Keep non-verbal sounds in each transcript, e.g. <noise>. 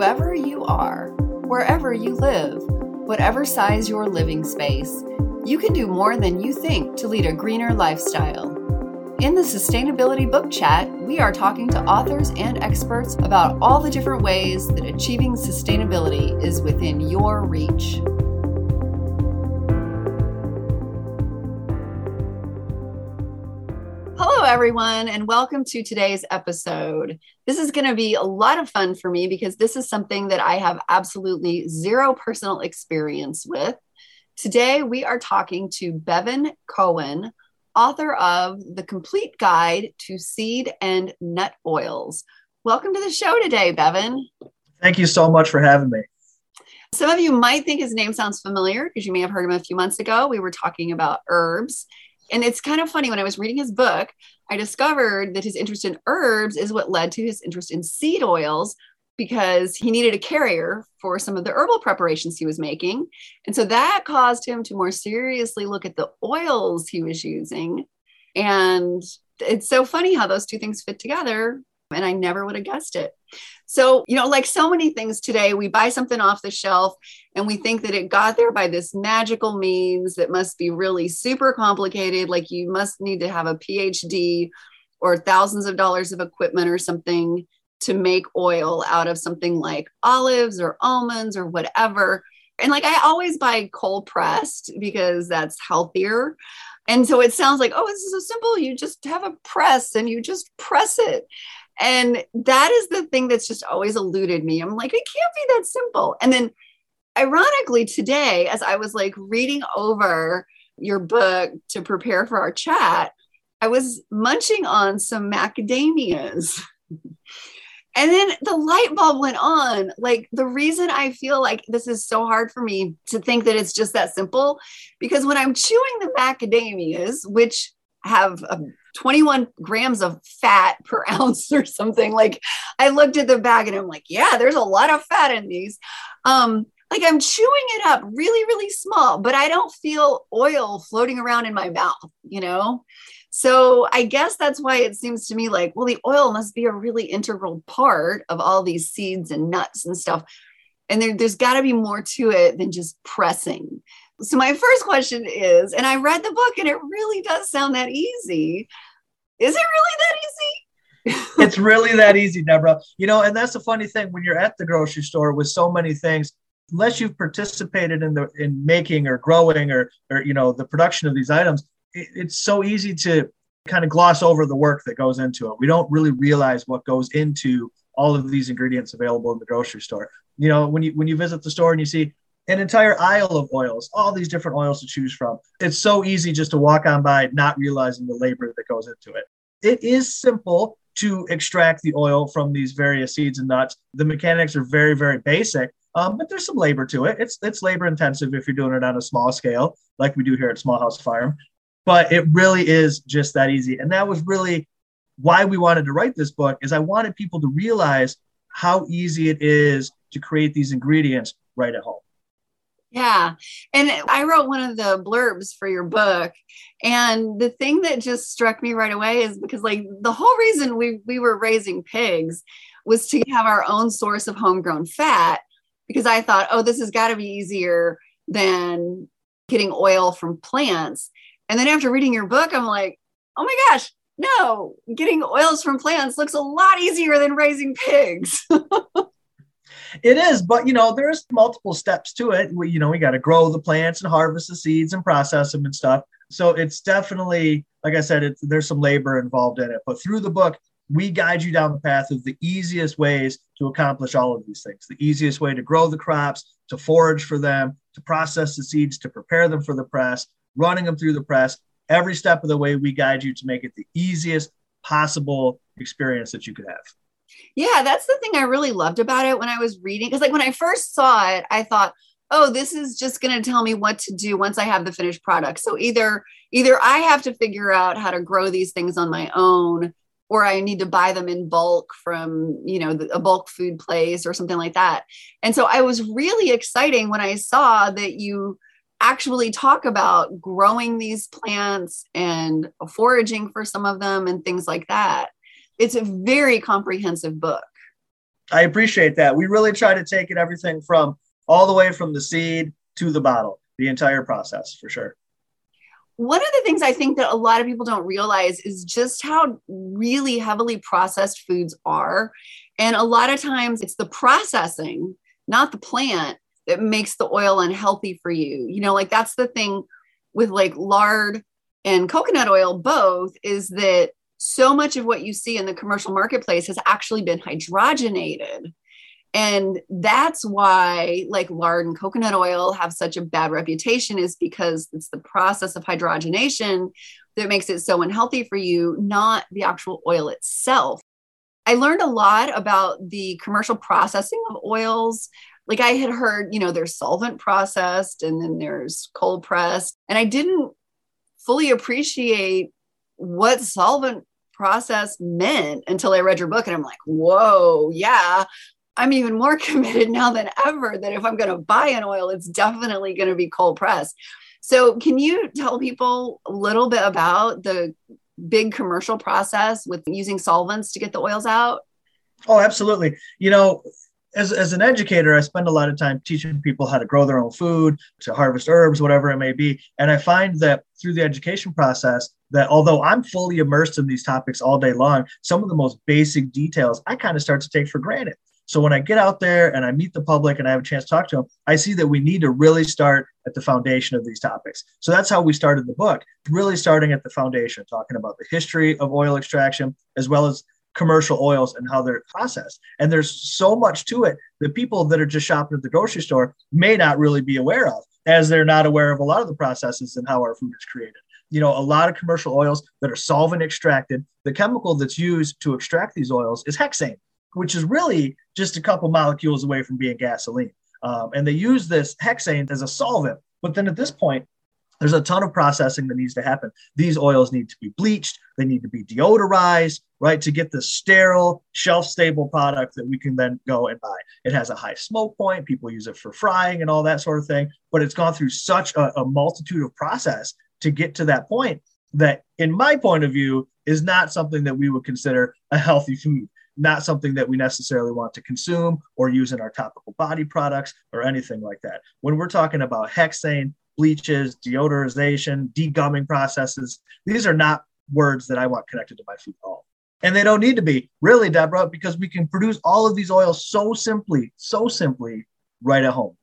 Whoever you are, wherever you live, whatever size your living space, you can do more than you think to lead a greener lifestyle. In the Sustainability Book Chat, we are talking to authors and experts about all the different ways that achieving sustainability is within your reach. Everyone, and welcome to today's episode. This is going to be a lot of fun for me because this is something that I have absolutely zero personal experience with. Today, we are talking to Bevin Cohen, author of The Complete Guide to Seed and Nut Oils. Welcome to the show today, Bevin. Thank you so much for having me. Some of you might think his name sounds familiar because you may have heard him a few months ago. We were talking about herbs and it's kind of funny when I was reading his book, I discovered that his interest in herbs is what led to his interest in seed oils because he needed a carrier for some of the herbal preparations he was making. And so that caused him to more seriously look at the oils he was using. And it's so funny how those two things fit together. And I never would have guessed it. So, you know, like so many things today, we buy something off the shelf and we think that it got there by this magical means that must be really super complicated. Like you must need to have a PhD or thousands of dollars of equipment or something to make oil out of something like olives or almonds or whatever. And like I always buy cold pressed because that's healthier. And so it sounds like, oh, this is so simple. You just have a press and you just press it. And that is the thing that's just always eluded me. I'm like, it can't be that simple. And then, ironically, today, as I was like reading over your book to prepare for our chat, I was munching on some macadamias. <laughs> and then the light bulb went on. Like the reason I feel like this is so hard for me to think that it's just that simple, because when I'm chewing the macadamias, which have a 21 grams of fat per <laughs> ounce or something. Like I looked at the bag and I'm like, yeah, there's a lot of fat in these. Um, like I'm chewing it up really, really small, but I don't feel oil floating around in my mouth, you know? So I guess that's why it seems to me like, well, the oil must be a really integral part of all these seeds and nuts and stuff. And there, there's got to be more to it than just pressing. So my first question is, and I read the book and it really does sound that easy. Is it really that easy? <laughs> it's really that easy, Deborah. You know, and that's the funny thing when you're at the grocery store with so many things, unless you've participated in the in making or growing or or you know the production of these items, it, it's so easy to kind of gloss over the work that goes into it. We don't really realize what goes into all of these ingredients available in the grocery store. You know, when you when you visit the store and you see an entire aisle of oils, all these different oils to choose from. It's so easy just to walk on by, not realizing the labor that goes into it. It is simple to extract the oil from these various seeds and nuts. The mechanics are very, very basic, um, but there's some labor to it. It's it's labor intensive if you're doing it on a small scale, like we do here at Small House Farm. But it really is just that easy, and that was really why we wanted to write this book. Is I wanted people to realize how easy it is to create these ingredients right at home. Yeah. And I wrote one of the blurbs for your book. And the thing that just struck me right away is because like the whole reason we we were raising pigs was to have our own source of homegrown fat because I thought, oh, this has got to be easier than getting oil from plants. And then after reading your book, I'm like, oh my gosh, no, getting oils from plants looks a lot easier than raising pigs. <laughs> It is, but you know, there's multiple steps to it. We, you know, we got to grow the plants and harvest the seeds and process them and stuff. So it's definitely, like I said, there's some labor involved in it. But through the book, we guide you down the path of the easiest ways to accomplish all of these things. The easiest way to grow the crops, to forage for them, to process the seeds, to prepare them for the press, running them through the press. Every step of the way, we guide you to make it the easiest possible experience that you could have. Yeah, that's the thing I really loved about it when I was reading. Because, like, when I first saw it, I thought, oh, this is just going to tell me what to do once I have the finished product. So either either I have to figure out how to grow these things on my own, or I need to buy them in bulk from you know a bulk food place or something like that. And so I was really exciting when I saw that you actually talk about growing these plants and foraging for some of them and things like that it's a very comprehensive book. I appreciate that. We really try to take it everything from all the way from the seed to the bottle, the entire process for sure. One of the things I think that a lot of people don't realize is just how really heavily processed foods are. And a lot of times it's the processing, not the plant, that makes the oil unhealthy for you. You know, like that's the thing with like lard and coconut oil both is that so much of what you see in the commercial marketplace has actually been hydrogenated. And that's why like lard and coconut oil have such a bad reputation is because it's the process of hydrogenation that makes it so unhealthy for you, not the actual oil itself. I learned a lot about the commercial processing of oils. Like I had heard, you know, there's solvent processed and then there's cold pressed. And I didn't fully appreciate what solvent process meant until I read your book. And I'm like, whoa, yeah. I'm even more <laughs> committed now than ever that if I'm going to buy an oil, it's definitely going to be cold pressed. So, can you tell people a little bit about the big commercial process with using solvents to get the oils out? Oh, absolutely. You know, as, as an educator, I spend a lot of time teaching people how to grow their own food, to harvest herbs, whatever it may be. And I find that through the education process, that although I'm fully immersed in these topics all day long, some of the most basic details I kind of start to take for granted. So when I get out there and I meet the public and I have a chance to talk to them, I see that we need to really start at the foundation of these topics. So that's how we started the book, really starting at the foundation, talking about the history of oil extraction, as well as commercial oils and how they're processed. And there's so much to it that people that are just shopping at the grocery store may not really be aware of, as they're not aware of a lot of the processes and how our food is created. You know, a lot of commercial oils that are solvent extracted, the chemical that's used to extract these oils is hexane, which is really just a couple molecules away from being gasoline. Um, and they use this hexane as a solvent. But then at this point, there's a ton of processing that needs to happen. These oils need to be bleached, they need to be deodorized, right, to get the sterile, shelf stable product that we can then go and buy. It has a high smoke point, people use it for frying and all that sort of thing, but it's gone through such a, a multitude of process to get to that point that, in my point of view, is not something that we would consider a healthy food not something that we necessarily want to consume or use in our topical body products or anything like that. When we're talking about hexane, bleaches, deodorization, degumming processes. These are not words that I want connected to my food at all. And they don't need to be, really, Deborah, because we can produce all of these oils so simply, so simply right at home.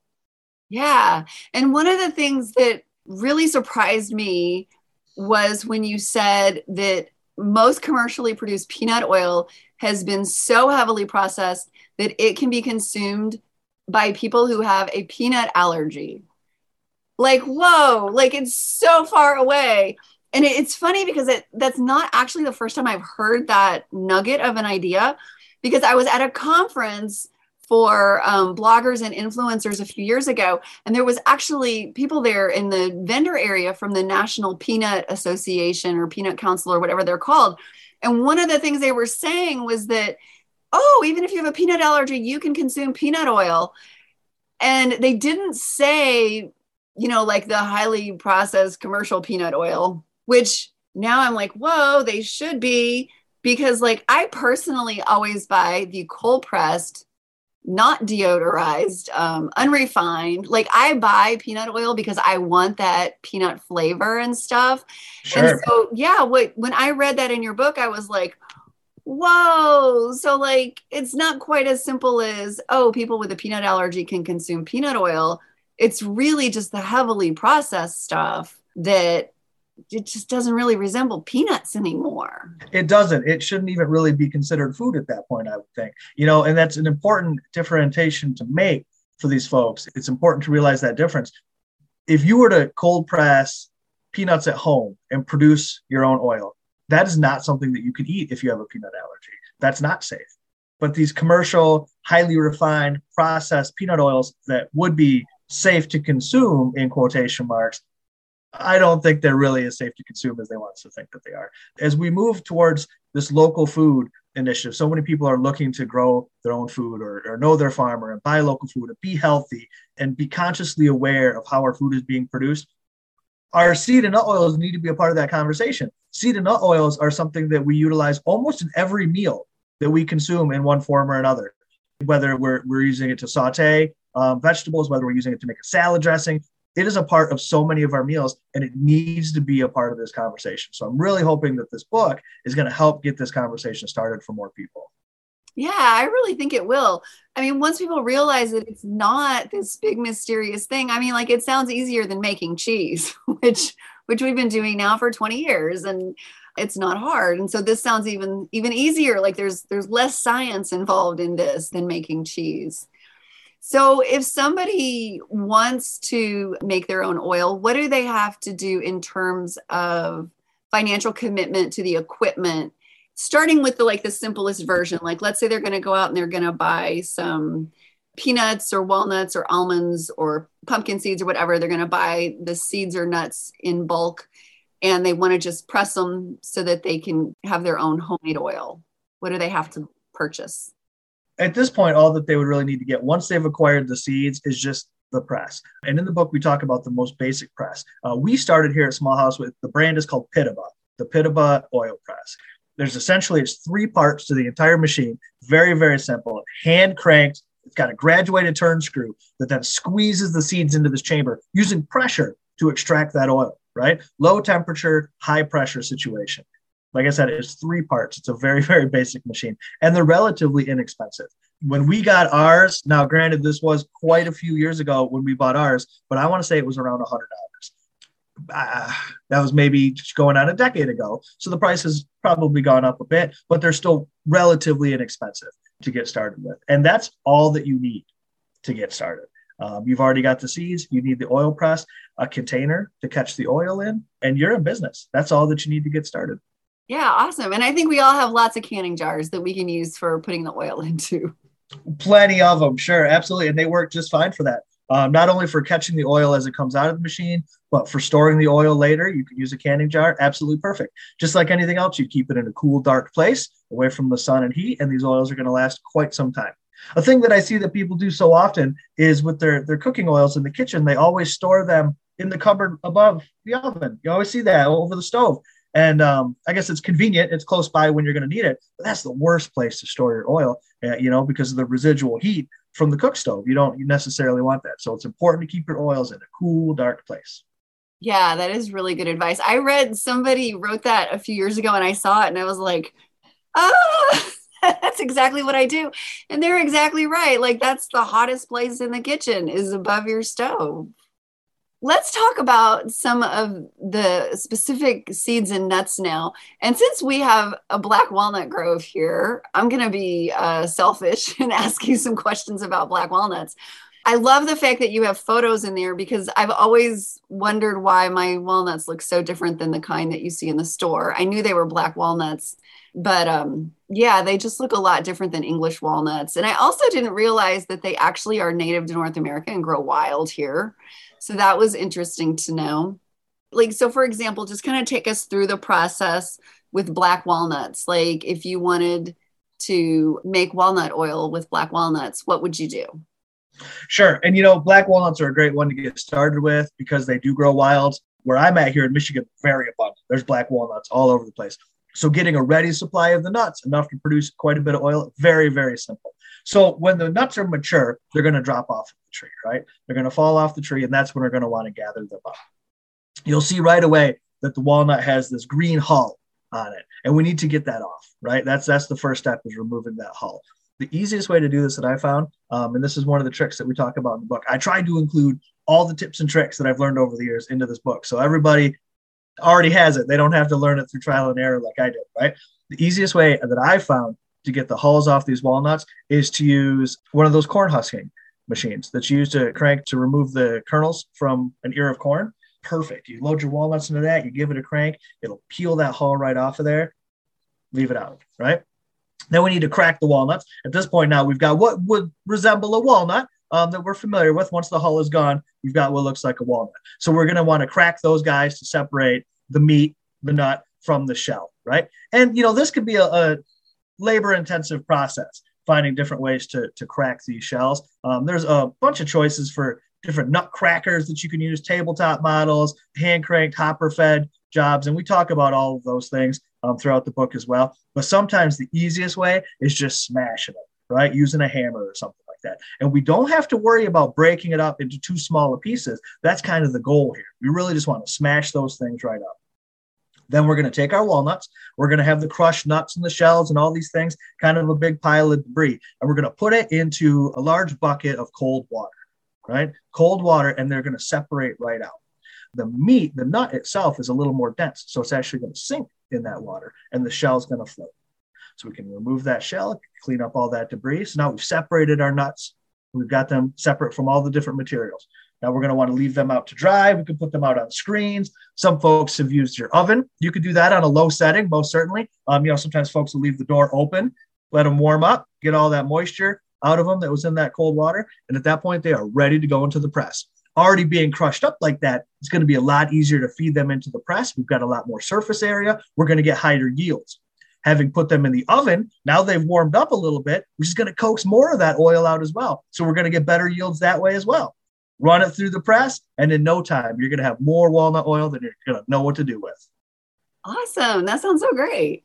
Yeah. And one of the things that really surprised me was when you said that most commercially produced peanut oil has been so heavily processed that it can be consumed by people who have a peanut allergy. Like whoa like it's so far away. And it, it's funny because it that's not actually the first time i've heard that nugget of an idea because i was at a conference for um, bloggers and influencers a few years ago and there was actually people there in the vendor area from the national peanut association or peanut council or whatever they're called and one of the things they were saying was that oh even if you have a peanut allergy you can consume peanut oil and they didn't say you know, like the highly processed commercial peanut oil, which now I'm like, whoa, they should be. Because, like, I personally always buy the cold pressed, not deodorized, um, unrefined. Like, I buy peanut oil because I want that peanut flavor and stuff. Sure. And so, yeah, what, when I read that in your book, I was like, whoa so like it's not quite as simple as oh people with a peanut allergy can consume peanut oil it's really just the heavily processed stuff that it just doesn't really resemble peanuts anymore. It doesn't. It shouldn't even really be considered food at that point, I would think. You know, and that's an important differentiation to make for these folks. It's important to realize that difference. If you were to cold press peanuts at home and produce your own oil, that is not something that you could eat if you have a peanut allergy. That's not safe. But these commercial, highly refined, processed peanut oils that would be safe to consume in quotation marks I don't think they're really as safe to consume as they want us to think that they are. As we move towards this local food initiative, so many people are looking to grow their own food or, or, know their farmer and buy local food and be healthy and be consciously aware of how our food is being produced. Our seed and nut oils need to be a part of that conversation. Seed and nut oils are something that we utilize almost in every meal that we consume in one form or another. whether we're, we're using it to saute um, vegetables, whether we're using it to make a salad dressing. It is a part of so many of our meals and it needs to be a part of this conversation. So I'm really hoping that this book is going to help get this conversation started for more people. Yeah, I really think it will. I mean, once people realize that it's not this big mysterious thing, I mean, like it sounds easier than making cheese, <laughs> which which we've been doing now for 20 years and it's not hard. And so this sounds even even easier. Like there's there's less science involved in this than making cheese. So if somebody wants to make their own oil, what do they have to do in terms of financial commitment to the equipment? Starting with the like the simplest version like let's say they're going to go out and they're going to buy some peanuts or walnuts or almonds or pumpkin seeds or whatever. They're going to buy the seeds or nuts in bulk and they want to just press them so that they can have their own homemade oil. What do they have to purchase at this point all that they would really need to get once they've acquired the seeds is just the press and in the book we talk about the most basic press uh, we started here at small house with the brand is called Piteba the Piteba oil press there's essentially it's three parts to the entire machine. Very, very simple. Hand cranked. It's got a graduated turn screw that then squeezes the seeds into this chamber using pressure to extract that oil, right? Low temperature, high pressure situation. Like I said, it's three parts. It's a very, <laughs> very basic machine and they're relatively inexpensive. When we got ours, now granted, this was quite a few years ago when we bought ours, but I want to say it was around a $100 uh, that was maybe just going on a decade ago. So the price has probably gone up a bit, but they're still relatively inexpensive to get started with. And that's all that you need to get started. Um, you've already got the seeds, you need the oil press, a container to catch the oil in, and you're in business. That's all that you need to get started. Yeah, awesome. And I think we all have lots of canning jars that we can use for putting the oil <laughs> into. Plenty of them, sure, absolutely. And they work just fine for that um, not only for catching the oil as it comes out of the machine, but for storing the oil later. You can use a canning jar. Absolutely perfect. Just like anything else, you keep it in a cool, dark place away from the sun and heat, and these oils are going to last quite some time. A thing that I see that people do so often is with their, their cooking oils in the kitchen, they always store them in the cupboard above the oven. You always see that over the stove. And um, I guess it's convenient. It's close by when you're going to need it. But that's the worst place to store your oil, uh, you know, because of the residual heat from the cook stove. You don't necessarily want that. So it's important to keep your oils in a cool, dark place. Yeah, that is really good advice. I read somebody wrote that a few years ago and I saw it and I was like, oh, <laughs> that's exactly what I do. And they're exactly right. Like that's the hottest place in the kitchen is above your stove. Let's talk about some of the specific seeds and nuts now. And since we have a black walnut grove here, I'm going to be uh, selfish <laughs> and ask you some questions about black walnuts. I love the fact that you have photos in there because I've always wondered why my walnuts look so different than the kind that you see in the store. I knew they were black walnuts, but um, yeah, they just look a lot different than English walnuts. And I also didn't realize that they actually are native to North America and grow wild here. So that was interesting to know. Like, so for example, just kind of take us through the process with black walnuts. Like, if you wanted to make walnut oil with black walnuts, what would you do? Sure. And you know, black walnuts are a great one to get started with because they do grow wild. Where I'm at here in Michigan, very abundant. There's black walnuts all over the place. So getting a ready supply of the nuts, enough to produce quite a bit of oil, very, very simple. So when the nuts are mature, they're going to drop off the tree, right? They're going to fall off the tree, and that's when we're going to want to gather them up. You'll see right away that the walnut has this green hull on it, and we need to get that off, right? That's that's the first step is removing that hull. The easiest way to do this that I found, um, and this is one of the tricks that we talk about in the book. I tried to include all the tips and tricks that I've learned over the years into this book, so everybody already has it. They don't have to learn it through trial and error like I did, right? The easiest way that I found to get the hulls off these walnuts is to use one of those corn husking machines that's used to crank to remove the kernels from an ear of corn. Perfect. You load your walnuts into that, you give it a crank, it'll peel that hull right off of there, leave it out, right? Then we need to crack the walnuts. At this point now, we've got what would resemble a walnut um, that we're familiar with. Once the hull is gone, you've got what looks like a walnut. So we're going to want to crack those guys to separate the meat, the nut from the shell, right? And, you know, this could be a, a labor intensive process finding different ways to, to crack these shells. Um, there's a bunch of choices for different nut crackers that you can use, tabletop models, hand cranked, hopper fed jobs. And we talk about all of those things um, throughout the book as well. But sometimes the easiest way is just smashing it, right? Using a hammer or something like that. And we don't have to worry about breaking it up into too smaller pieces. That's kind of the goal here. We really just want to smash those things right up. Then we're going to take our walnuts. We're going to have the crushed nuts and the shells and all these things, kind of a big pile of debris. And we're going to put it into a large bucket of cold water, right? Cold water, and they're going to separate right out. The meat, the nut itself, is a little more dense. So it's actually going to sink in that water, and the shell's going to float. So we can remove that shell, clean up all that debris. So now we've separated our nuts. We've got them separate from all the different materials. Now we're going to want to leave them out to dry. We can put them out on screens. Some folks have used your oven. You could do that on a low setting, most certainly. Um, you know, sometimes folks will leave the door open, let them warm up, get all that moisture out of them that was in that cold water. And at that point, they are ready to go into the press. Already being crushed up like that, it's going to be a lot easier to feed them into the press. We've got a lot more surface area. We're going to get higher yields. Having put them in the oven, now they've warmed up a little bit, which is going to coax more of that oil out as well. So we're going to get better yields that way as well run it through the press, and in no time, you're going to have more walnut oil than you're going to know what to do with. Awesome. That sounds so great.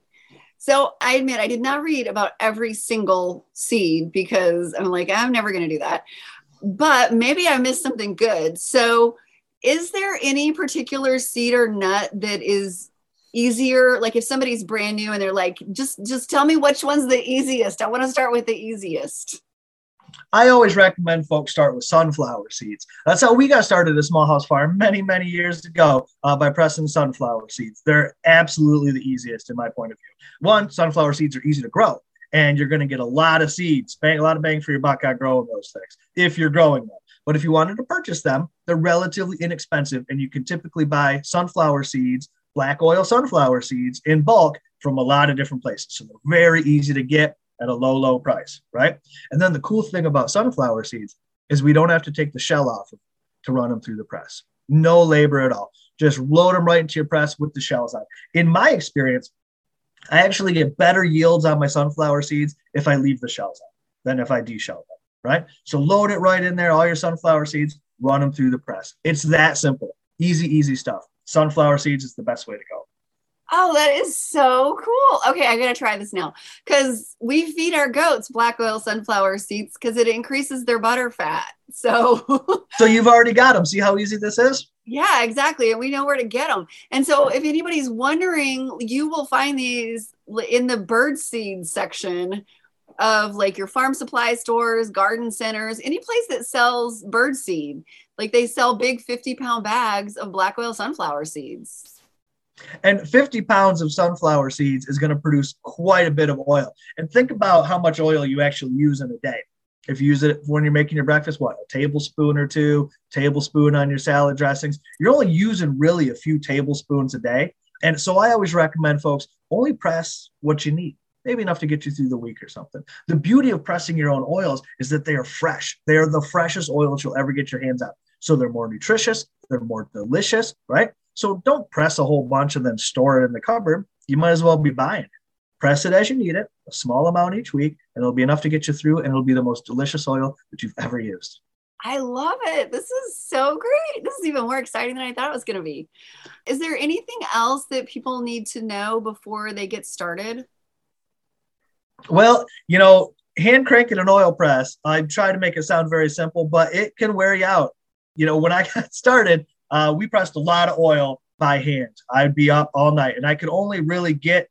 So I admit I did not read about every single seed because I'm like, I'm never going to do that. But maybe I missed something good. So, is there any particular seed or nut that is easier like if somebody's brand new and they're like just just tell me which one's the easiest i want to start with the easiest I always recommend folks start with sunflower seeds. That's how we got started at Small House Farm many, many years ago uh, by pressing sunflower seeds. They're absolutely the easiest in my point of view. One, sunflower seeds are easy to grow, and you're going to get a lot of seeds, bang, a lot of bang for your buck on growing those things if you're growing them. But if you wanted to purchase them, they're relatively inexpensive, and you can typically buy sunflower seeds, black oil sunflower seeds in bulk from a lot of different places. So they're very easy to get at a low, low price, right? And then the cool thing about sunflower seeds is we don't have to take the shell off to run them through the press. No labor at all. Just load them right into your press with the shells on. In my experience, I actually get better yields on my sunflower seeds if I leave the shells on than if I deshell them, right? So load it right in there, all your sunflower seeds, run them through the press. It's that simple. Easy, easy stuff. Sunflower seeds is the best way to go. Oh, that is so cool. Okay, I'm going to try this now because we feed our goats black oil sunflower seeds because it increases their butter fat. <laughs> So, so you've already got them. See how easy this is? Yeah, exactly. And we know where to get them. And so, if anybody's wondering, you will find these in the bird seed section of like your farm supply stores, garden centers, any place that sells bird seed. Like they sell big 50 pound bags of black oil sunflower seeds. And 50 pounds of sunflower seeds is going to produce quite a bit of oil. And think about how much oil you actually use in a day. If you use it when you're making your breakfast, what, a tablespoon or two, tablespoon on your salad dressings, you're only using really a few tablespoons a day. And so I always recommend folks only press what you need, maybe enough to get you through the week or something. The beauty of pressing your own oils is that they are fresh. They are the freshest oils you'll ever get your hands on. So they're more nutritious, they're more delicious, right? So don't press a whole bunch and then store it in the cupboard. You might as well be buying it. Press it as you need it, a small amount each week, and it'll be enough to get you through, and it'll be the most delicious oil that you've ever used. I love it. This is so great. This is even more exciting than I thought it was going to be. Is there anything else that people need to know before they get started? Well, you know, hand cranking an oil press, I try to make it sound very simple, but it can wear you out. You know, when I <laughs> got started, uh, we pressed a lot of oil by hand. I'd be up all night, and I could only really get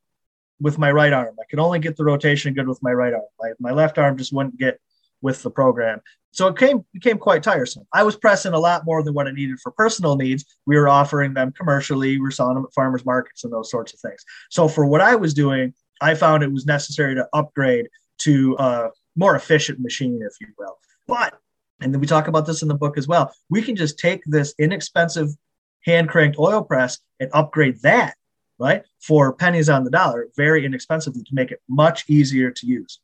with my right arm. I could only get the rotation good with my right arm. My, my left arm just wouldn't get with the program. So it came became quite tiresome. I was pressing a lot more than what I needed for personal needs. We were offering them commercially. We were selling them at farmers markets and those sorts of things. So for what I was doing, I found it was necessary to upgrade to a more efficient machine, if you will. But and then we talk about this in the book as well. We can just take this inexpensive hand cranked oil press and upgrade that, right, for pennies on the dollar, very inexpensively to make it much easier to use.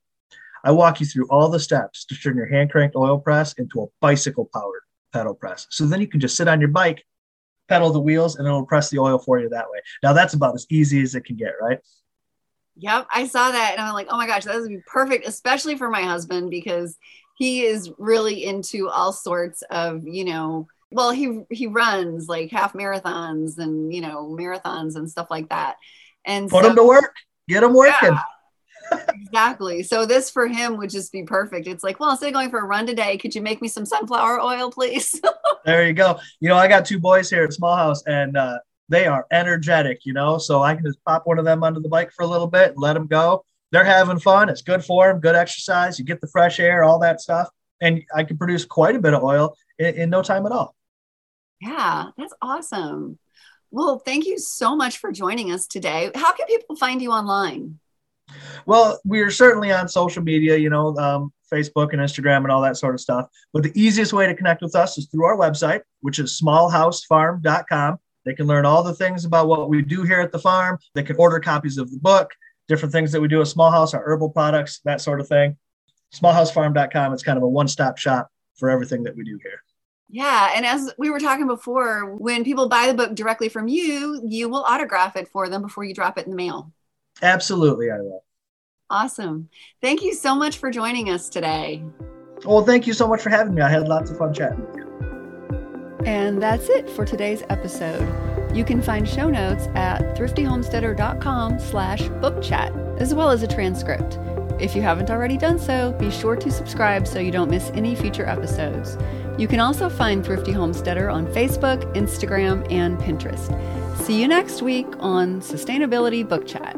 I walk you through all the steps to turn your hand cranked oil press into a bicycle powered pedal press. So then you can just sit on your bike, pedal the wheels, and it'll press the oil for you that way. Now that's about as easy as it can get, right? Yep, I saw that and I'm like, oh my gosh, that would be perfect, especially for my husband because he is really into all sorts of, you know, well, he he runs like half marathons and you know marathons and stuff like that. And put so, him to work, get him working. exactly. So this for him would just be perfect. It's like, well, instead of going for a run today, could you make me some sunflower oil, please? <laughs> there you go. You know, I got two boys here at Small House, and uh, they are energetic. You know, so I can just pop one of them under the bike for a little bit, and let them go. They're having fun. It's good for them. Good exercise. You get the fresh air, all that stuff, and I can produce quite a bit of oil in, in no time at all. Yeah, that's awesome. Well, thank you so much for joining us today. How can people find you online? Well, we're certainly on social media, you know, um, Facebook and Instagram and all that sort of stuff. But the easiest way to connect with us is through our website, which is smallhousefarm.com. They can learn all the things about what we do here at the farm. They can order copies of the book, different things that we do at Small House, our herbal products, that sort of thing. Smallhousefarm.com. It's kind of a one stop shop for everything that we do here. Yeah. And as we were talking before, when people buy the book directly from you, you will autograph it for them before you drop it in the mail. Absolutely, I will. Awesome. Thank you so much for joining us today. Well, thank you so much for having me. I had lots of fun chatting with you. And that's it for today's episode. You can find show notes at thriftyhomesteader.com slash book chat, as well as a transcript. If you haven't already done so, be sure to subscribe so you don't miss any future episodes. You can also find Thrifty Homesteader on Facebook, Instagram, and Pinterest. See you next week on Sustainability Book Chat.